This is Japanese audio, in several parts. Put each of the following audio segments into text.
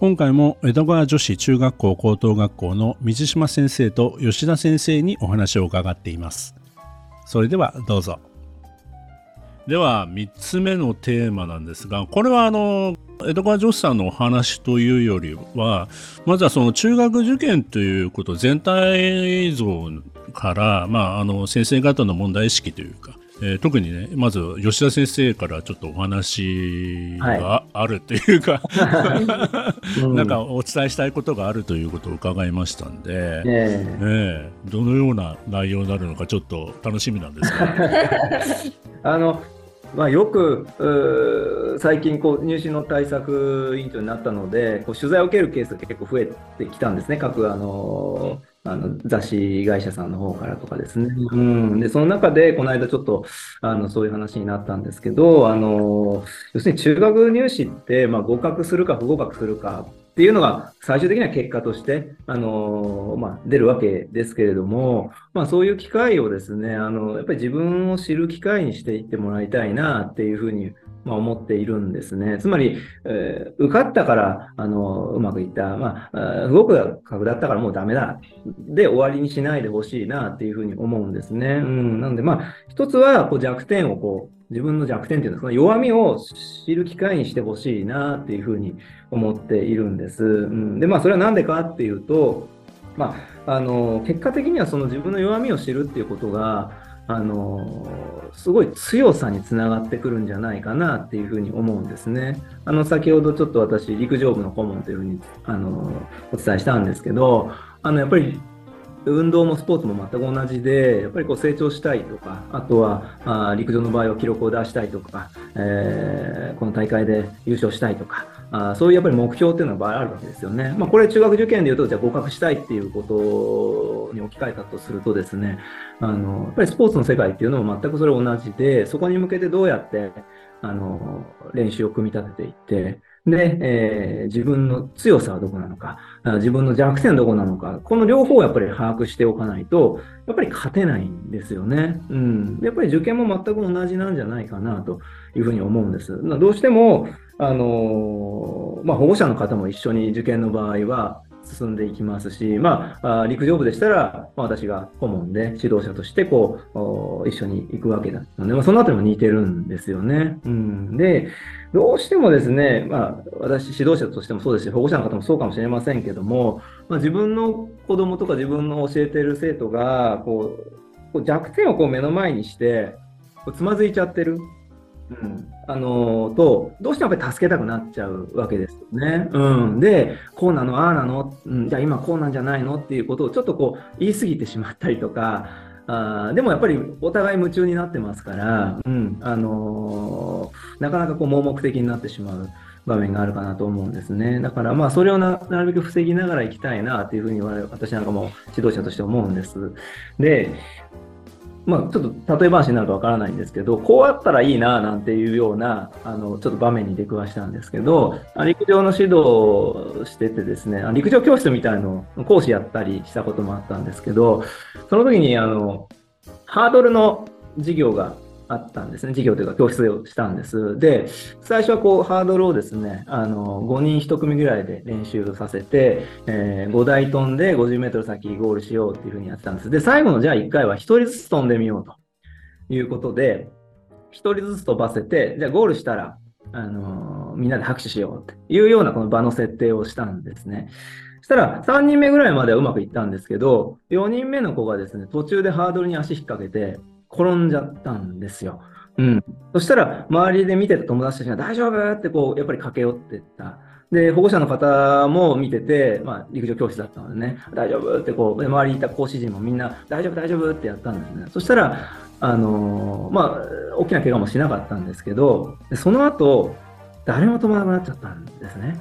今回も江戸川女子中学校高等学校の水島先生と吉田先生にお話を伺っています。それではどうぞ。では3つ目のテーマなんですがこれはあの江戸川女子さんのお話というよりはまずはその中学受験ということ全体像から、まあ、あの先生方の問題意識というかえー、特にねまず吉田先生からちょっとお話があるというか、は い、なんかお伝えしたいことがあるということを伺いましたんで、え。ー、えー、どのような内容になるのかちょっと楽しみなんですが。あのまあ、よく最近こう入試の対策委員長になったのでこう取材を受けるケースが結構増えてきたんですね。各あのあの雑誌会社さんの方からとかですね。うん、でその中で、この間ちょっとあのそういう話になったんですけど、あの要するに中学入試って、まあ、合格するか不合格するかっていうのが最終的には結果として、あのまあ、出るわけですけれども、まあ、そういう機会をですねあの、やっぱり自分を知る機会にしていってもらいたいなっていうふうにまあ、思っているんですね。つまり、えー、受かったからあのうまくいった、まあ、不合格だったからもうダメだで終わりにしないでほしいなっていうふうに思うんですね。うん、なので、まあ、一つはこう弱点をこう自分の弱点っていうんですか、弱みを知る機会にしてほしいなっていうふうに思っているんです。うん、で、まあ、それは何でかっていうと、まあ、あの結果的にはその自分の弱みを知るっていうことが、あのすごい強さにつながってくるんじゃないかなっていうふうに思うんですね。あの先ほどちょっと私陸上部の顧問というふうにあのお伝えしたんですけどあのやっぱり運動もスポーツも全く同じで、やっぱりこう成長したいとか、あとはあ陸上の場合は記録を出したいとか、えー、この大会で優勝したいとか、あそういうやっぱり目標っていうのはあるわけですよね。まあ、これ中学受験でいうと、じゃあ合格したいっていうことに置き換えたとするとですね、あのやっぱりスポーツの世界っていうのも全くそれ同じで、そこに向けてどうやってあの練習を組み立てていって、で、えー、自分の強さはどこなのか、自分の弱点はどこなのか、この両方をやっぱり把握しておかないと、やっぱり勝てないんですよね。うん。やっぱり受験も全く同じなんじゃないかなというふうに思うんです。どうしても、あのまあ、保護者の方も一緒に受験の場合は、進んでいきますし、まあ、陸上部でしたら、まあ、私が顧問で指導者としてこう一緒に行くわけだので、まあ、そのあたりも似てるんですよね。うん、で、どうしてもですね、まあ、私、指導者としてもそうですし、保護者の方もそうかもしれませんけども、まあ、自分の子供とか自分の教えてる生徒がこうこう弱点をこう目の前にしてこうつまずいちゃってる。うん、あの、と、どうしてもやっぱり助けたくなっちゃうわけですよね。うん。で、こうなの、ああなの、うん、じゃあ今こうなんじゃないのっていうことをちょっとこう言い過ぎてしまったりとか、あでもやっぱりお互い夢中になってますから、うん、あのー、なかなかこう盲目的になってしまう。場面があるかなと思うんですね。だからまあそれをなるべく防ぎながら行きたいなというふうに私なんかも指導者として思うんです。で、まあ、ちょっと例え話になるかわからないんですけど、こうあったらいいななんていうような、あの、ちょっと場面に出くわしたんですけど、陸上の指導をしててですね、陸上教室みたいの講師やったりしたこともあったんですけど、その時に、あの、ハードルの授業があったんですね。授業というか教室をしたんです。で、最初はこうハードルをですね、あの、5人1組ぐらいで練習させて、えー、5台飛んで50メートル先ゴールしようっていうふうにやってたんです。で、最後のじゃあ1回は1人ずつ飛んでみようということで、1人ずつ飛ばせて、じゃあゴールしたら、あのー、みんなで拍手しようっていうようなこの場の設定をしたんですね。そしたら3人目ぐらいまではうまくいったんですけど、4人目の子がですね、途中でハードルに足引っ掛けて、転んじゃったんですよ。うん。そしたら、周りで見てた友達たちが大丈夫？ってこう、やっぱり駆け寄ってった。で、保護者の方も見てて、まあ、陸上教室だったのでね、大丈夫？ってこう、周りにいた講師陣もみんな、大丈夫、大丈夫？ってやったんですね。そしたら、あのー、まあ、大きな怪我もしなかったんですけど、その後、誰も止まらなくなっちゃったんですね。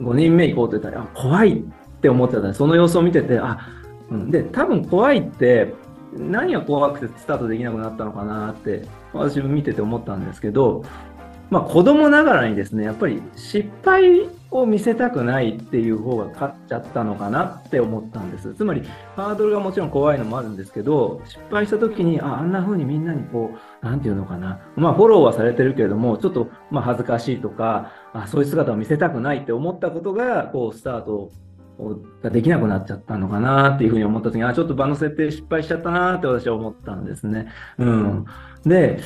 5人目行こうって言ったら、あ怖いって思ってたその様子を見てて、あ、うん、で、多分怖いって、何が怖くてスタートできなくなったのかなって、私も見てて思ったんですけど、まあ子供ながらにですね、やっぱり失敗を見せたくないっていう方が勝っちゃったのかなって思ったんです。つまり、ハードルがもちろん怖いのもあるんですけど、失敗した時に、あ、あんな風にみんなにこう、なんていうのかな。まあ、フォローはされてるけれども、ちょっと、まあ、恥ずかしいとか、あそういう姿を見せたくないって思ったことが、こう、スタートができなくなっちゃったのかなっていうふうに思った時に、あ、ちょっと場の設定失敗しちゃったなって私は思ったんですね。うん。で、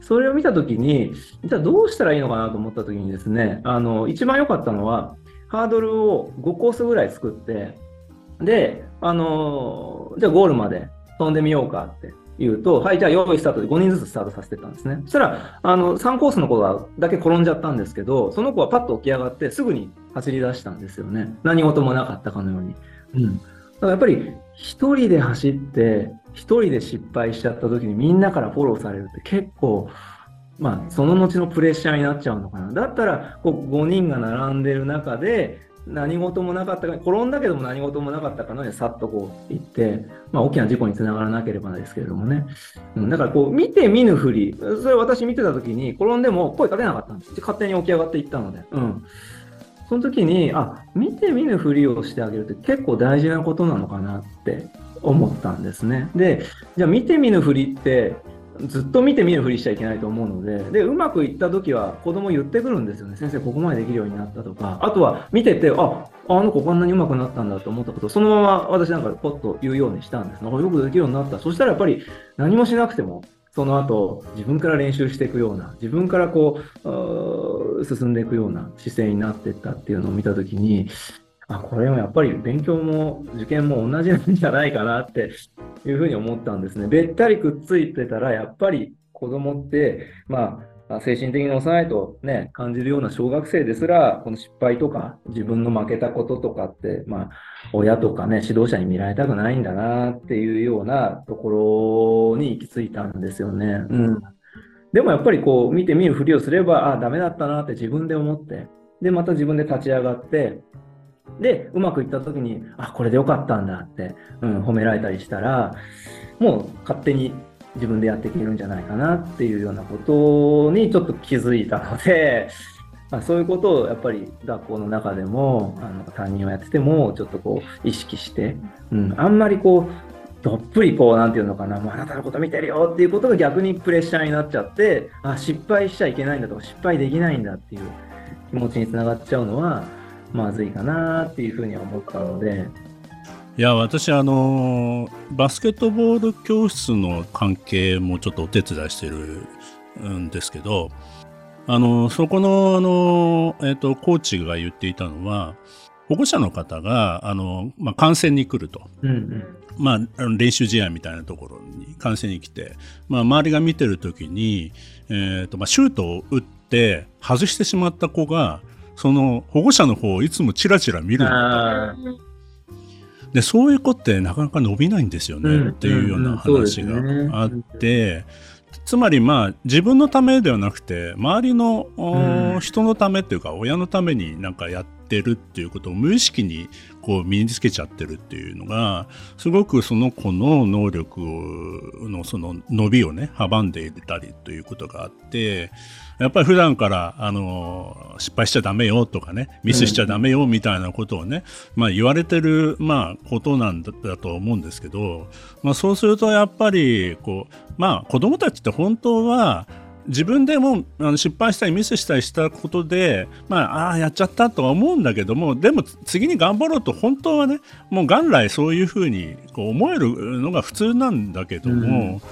それを見たときに、じゃあどうしたらいいのかなと思ったときにですね、あの、一番良かったのは、ハードルを5コースぐらい作って、で、あの、じゃあゴールまで飛んでみようかって言うと、はい、じゃあ用意スタートで5人ずつスタートさせてたんですね。そしたら、あの、3コースの子がだけ転んじゃったんですけど、その子はパッと起き上がってすぐに走り出したんですよね。何事もなかったかのように。うん。だからやっぱり、一人で走って、一人で失敗しちゃった時にみんなからフォローされるって結構、まあ、その後のプレッシャーになっちゃうのかな。だったら、こう5人が並んでる中で、何事もなかったか、転んだけども何事もなかったかのようにさっとこう行って、まあ、大きな事故につながらなければですけれどもね。うん、だからこう、見て見ぬふり、それ私見てた時に、転んでも声かけなかったんです。勝手に起き上がっていったので。うん。その時に、あ、見て見ぬふりをしてあげるって結構大事なことなのかなって思ったんですね。で、じゃあ見て見ぬふりってずっと見て見ぬふりしちゃいけないと思うので、で、うまくいった時は子供言ってくるんですよね。先生、ここまでできるようになったとか、あとは見てて、あ、あの子こんなにうまくなったんだと思ったことそのまま私なんかポッと言うようにしたんです。よくできるようになった。そしたらやっぱり何もしなくても、その後自分から練習していくような、自分からこう、進んでいくような姿勢になっていったっていうのを見たときに、あ、これもやっぱり勉強も受験も同じなんじゃないかなっていうふうに思ったんですね。べったりくっついてたら、やっぱり子供って、まあ、精神的に幼いとね、感じるような小学生ですら、この失敗とか、自分の負けたこととかって、まあ、親とかね、指導者に見られたくないんだなっていうようなところに行き着いたんですよね。うん。でもやっぱりこう、見て見るふりをすれば、あ、ダメだったなって自分で思って、で、また自分で立ち上がって、で、うまくいった時に、あ、これでよかったんだって、うん、褒められたりしたら、もう勝手に自分でやっていけるんじゃないかなっていうようなことにちょっと気づいたので、まあ、そういうことをやっぱり学校の中でもあの担任をやっててもちょっとこう意識して、うん、あんまりこうどっぷりこう、なんていうのかな、もうあなたのこと見てるよっていうことが逆にプレッシャーになっちゃって、あ、失敗しちゃいけないんだとか、失敗できないんだっていう気持ちにつながっちゃうのは、まずいかなっていうふうには思ったので。いや私あのバスケットボール教室の関係もちょっとお手伝いしてるんですけどあのそこのあの、えーと、コーチが言っていたのは保護者の方があの、まあ、観戦に来ると、うんうんまあ、練習試合みたいなところに観戦に来て、まあ、周りが見てる時に、えーとまあ、シュートを打って外してしまった子がその保護者の方をいつもチラチラ見るでそういう子ってなかなか伸びないんですよね、うん、っていうような話があって、つまりまあ自分のためではなくて周りの、うん、人のためっていうか親のためになんかやってるっていうことを無意識にこう身につけちゃってるっていうのがすごくその子の能力のその伸びをね阻んでいたりということがあってやっぱり普段からあの失敗しちゃダメよとかねミスしちゃダメよみたいなことをね、うん、まあ、言われてる、まあ、ことなんだと思うんですけど、まあ、そうするとやっぱりこう、まあ、子供たちって本当は自分でもあの失敗したりミスしたりしたことで、まあ、ああ、やっちゃったとは思うんだけども、でも次に頑張ろうと本当はね、もう元来そういうふうにこう思えるのが普通なんだけども、うん。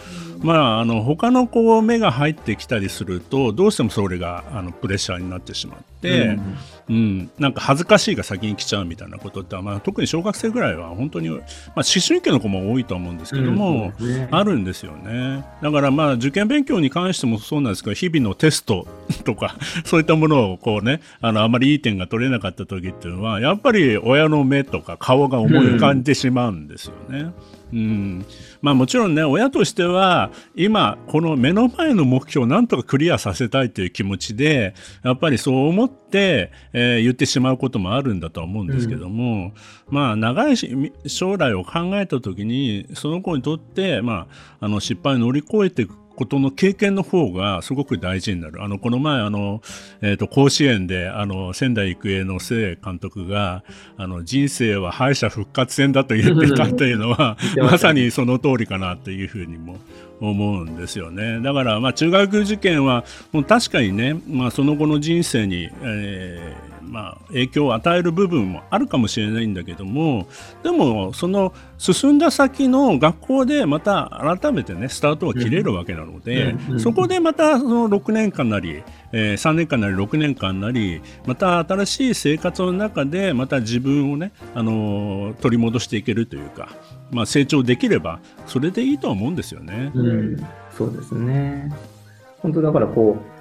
まあ、あの他のこう目が入ってきたりするとどうしてもそれがあのプレッシャーになってしまって、うん、うん、なんか恥ずかしいが先に来ちゃうみたいなことって、まあ、特に小学生ぐらいは本当に、まあ、思春期の子も多いと思うんですけども、うんね、あるんですよね。だからまあ受験勉強に関してもそうなんですけど日々のテスト とかそういったものをこうねあのあまりいい点が取れなかった時っていうのはやっぱり親の目とか顔が思い浮かんでしまうんですよね。うんまあ、もちろんね親としては今この目の前の目標をなんとかクリアさせたいという気持ちでやっぱりそう思って、えー、言ってしまうこともあるんだとは思うんですけども、うん、まあ長い将来を考えた時にその子にとって、まあ、あの失敗を乗り越えていくことの経験の方がすごく大事になる。あの、この前、あの、えっ、ー、と、甲子園で、あの、仙台育英の聖監督が、あの、人生は敗者復活戦だと言ってたというのは、まさにその通りかなというふうにも思うんですよね。だから、まあ、中学受験は、もう確かにね、まあ、その後の人生に、えーまあ、影響を与える部分もあるかもしれないんだけどもでもその進んだ先の学校でまた改めてねスタートは切れるわけなので、そこでまたその6年間なり、えー、3年間なり6年間なりまた新しい生活の中でまた自分をね、あのー、取り戻していけるというか、まあ、成長できればそれでいいとは思うんですよね。うん、そうですね。本当だからこう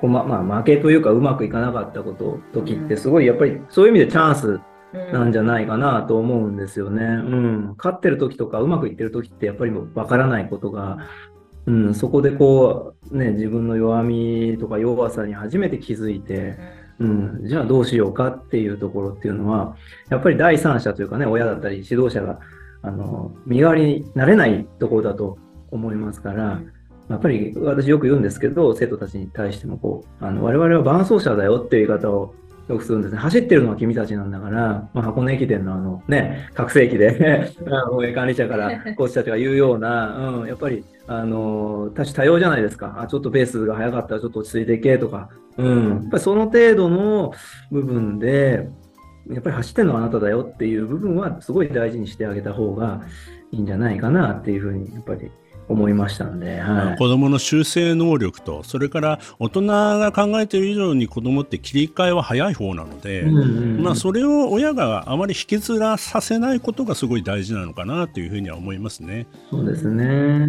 こうままあ、負けというかうまくいかなかったこと時ってすごいやっぱりそういう意味でチャンスなんじゃないかなと思うんですよね。うん、勝ってる時とかうまくいってる時ってやっぱりもう分からないことが、うん、そこでこうね自分の弱みとか弱さに初めて気づいて、うん、じゃあどうしようかっていうところっていうのはやっぱり第三者というかね親だったり指導者があの身代わりになれないところだと思いますから。やっぱり私よく言うんですけど、生徒たちに対してもこう、あの我々は伴走者だよっていう言い方をよくするんですね。走ってるのは君たちなんだから、まあ、箱根駅伝のあのね、拡声器で 運営管理者から コーチたちが言うような、うん、やっぱり、あの、多種多様じゃないですか。あ、ちょっとペースが速かったらちょっと落ち着いていけとか、うん、やっぱりその程度の部分で、やっぱり走ってるのはあなただよっていう部分はすごい大事にしてあげた方がいいんじゃないかなっていうふうに、やっぱり思いましたんで、はい、子どもの修正能力とそれから大人が考えている以上に子どもって切り替えは早い方なので、まあ、それを親があまり引きずらさせないことがすごい大事なのかなというふうには思いますね。そうですね。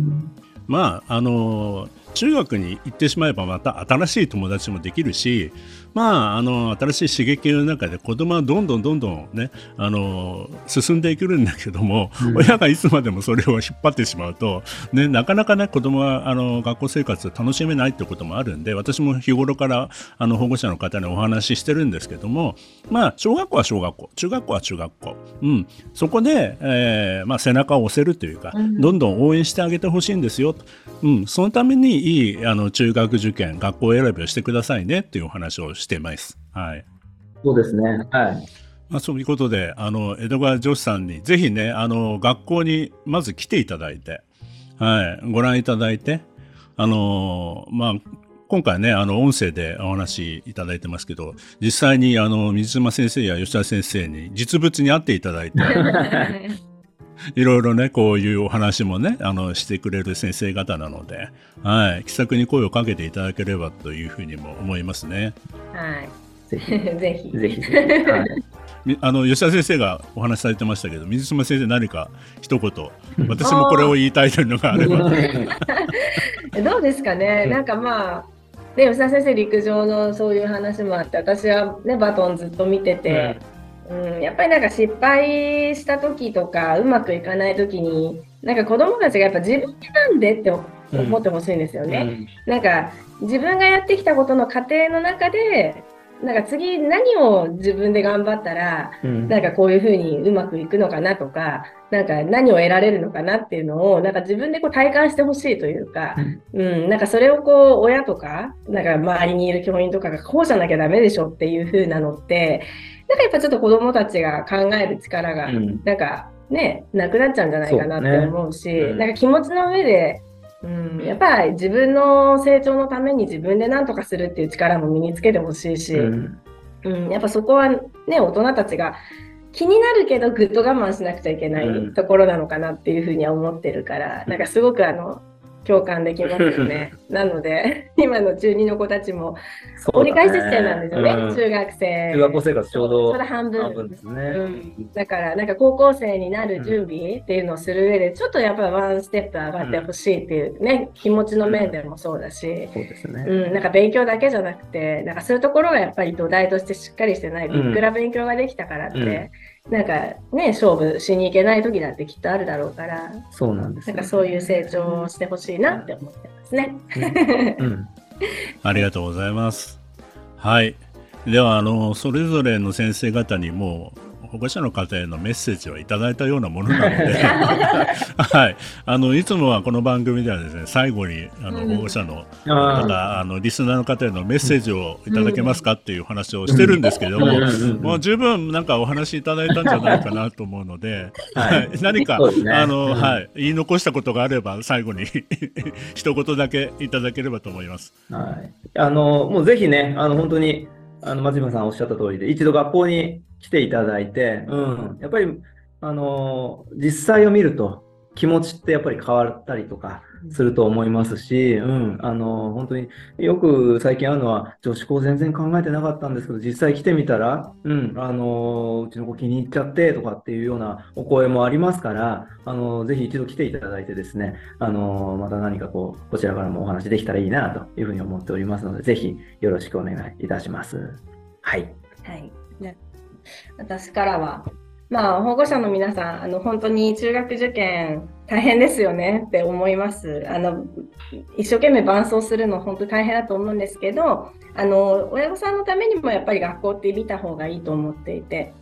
まああの中学に行ってしまえばまた新しい友達もできるしまあ、あの新しい刺激の中で子供はどんどんどんどんねあの進んでいくんだけども、うん、親がいつまでもそれを引っ張ってしまうと、ね、なかなかね子供はあの学校生活楽しめないってこともあるんで私も日頃からあの保護者の方にお話ししてるんですけどもまあ小学校は小学校中学校は中学校、うん、そこで、えーまあ、背中を押せるというか、うん、どんどん応援してあげてほしいんですよ、うん、そのためにいいあの中学受験学校選びをしてくださいねっていうお話をしてます。はい。そうですね。はい。まあ、そういうことで、あの、江戸川女子さんに、ぜひね、あの、学校にまず来ていただいて、はい、ご覧いただいて、あの、まあ、今回ね、あの、音声でお話いただいてますけど、実際に、あの、水島先生や吉田先生に実物に会っていただいて、いろいろね、こういうお話もね、あの、してくれる先生方なので、はい、気さくに声をかけていただければというふうにも思いますね。はい。ぜひ。ぜひ。ぜひ。はい、あの吉田先生がお話しされてましたけど水島先生何か一言私もこれを言いたいというのがあれば どうですかね？なんかまあで吉田先生陸上のそういう話もあって私はねバトンずっと見てて、うん、やっぱりなんか失敗した時とかうまくいかない時になんか子供たちがやっぱ自分なんでって思ってほしいんですよね、うんうん、なんか自分がやってきたことの過程の中でなんか次何を自分で頑張ったら、うん、なんかこういうふうにうまくいくのかなとか、なんか何を得られるのかなっていうのを、なんか自分でこう体感してほしいというか、うん、うん、なんかそれをこう親とか、なんか周りにいる教員とかがこうじゃなきゃダメでしょっていうふうなのって、なんかやっぱちょっと子供たちが考える力が、なんかね、なくなっちゃうんじゃないかなって思うし、なんか気持ちの上で、うん、やっぱり自分の成長のために自分で何とかするっていう力も身につけてほしいし、うん、うん、やっぱそこはね、大人たちが気になるけどぐっと我慢しなくちゃいけないところなのかなっていうふうには思ってるから、なんかすごくあの、共感できますよね。なので、今の中2の子たちも、折り返し地点なんですよね、うん、中学生。中学校生活ちょうど半分。半分ですね、うん。だから、なんか高校生になる準備っていうのをする上で、ちょっとやっぱりワンステップ上がってほしいっていうね、うん、気持ちの面でもそうだし、そうですね。うん、なんか勉強だけじゃなくて、なんかそういうところがやっぱり土台としてしっかりしてない、いくら勉強ができたからって、なんかね、勝負しに行けない時だってきっとあるだろうから、そうなんです、ね、なんかそういう成長をしてほしいなって思ってますね。うん、ありがとうございます。はい。では、あの、それぞれの先生方にも保護者の方へのメッセージをいただいたようなものなので、はい、あのいつもはこの番組ではですね最後にあの保護者の方、あのリスナーの方へのメッセージをいただけますかっていう話をしてるんですけれども、もう十分なんかお話いただいたんじゃないかなと思うので、はい、何か、ね、あの、はい、言い残したことがあれば最後に 一言だけいただければと思います。はい、あのもうぜひねあの本当にあの松島さんおっしゃった通りで一度学校に来ていただいて、うん、やっぱり、あのー、実際を見ると気持ちってやっぱり変わったりとかすると思いますし、うん、あのー、本当によく最近あるのは女子校全然考えてなかったんですけど、実際来てみたら、うん、あのー、うちの子気に入っちゃってとかっていうようなお声もありますから、あのぜひ一度来ていただいてですね、あのまた何かこう、こちらからもお話できたらいいなというふうに思っておりますので、ぜひよろしくお願いいたします。はい。はい私からは、まあ、保護者の皆さん、あの本当に中学受験大変ですよねって思います。あの一生懸命伴走するの本当に大変だと思うんですけど、あの親御さんのためにもやっぱり学校って見た方がいいと思っていて、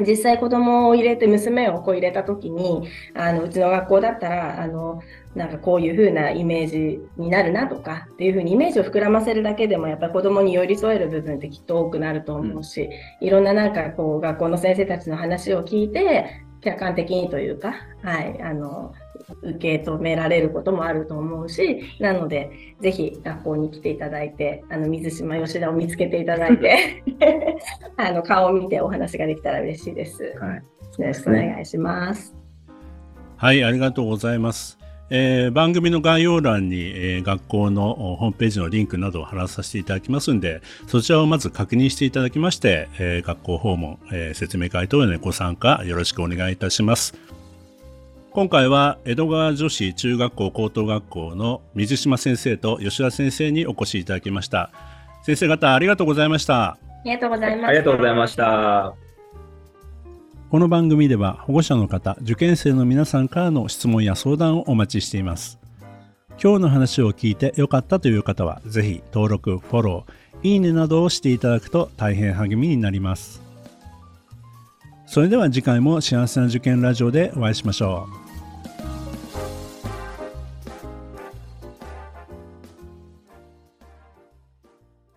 実際子供を入れて娘をこう入れた時にあのうちの学校だったらあのなんかこういう風なイメージになるなとかっていう風にイメージを膨らませるだけでもやっぱり子供に寄り添える部分ってきっと多くなると思うし、いろんななんかこう学校の先生たちの話を聞いて客観的にというか、はい、あの受け止められることもあると思うし、なので、ぜひ学校に来ていただいて、あの水島吉田を見つけていただいて あの顔を見てお話ができたら嬉しいです。はい、よろしくお願いします。はい、ありがとうございます。えー、番組の概要欄に、えー、学校のホームページのリンクなどを貼らさせていただきますんで、そちらをまず確認していただきまして、えー、学校訪問、え説明会等へのご参加よろしくお願いいたします。今回は江戸川女子中学校高等学校の水島先生と吉田先生にお越しいただきました。先生方ありがとうございました。ありがとうございました。ありがとうございました。この番組では保護者の方、受験生の皆さんからの質問や相談をお待ちしています。今日の話を聞いてよかったという方は、ぜひ登録、フォロー、いいねなどをしていただくと大変励みになります。それでは次回も幸せな受験ラジオでお会いしましょう。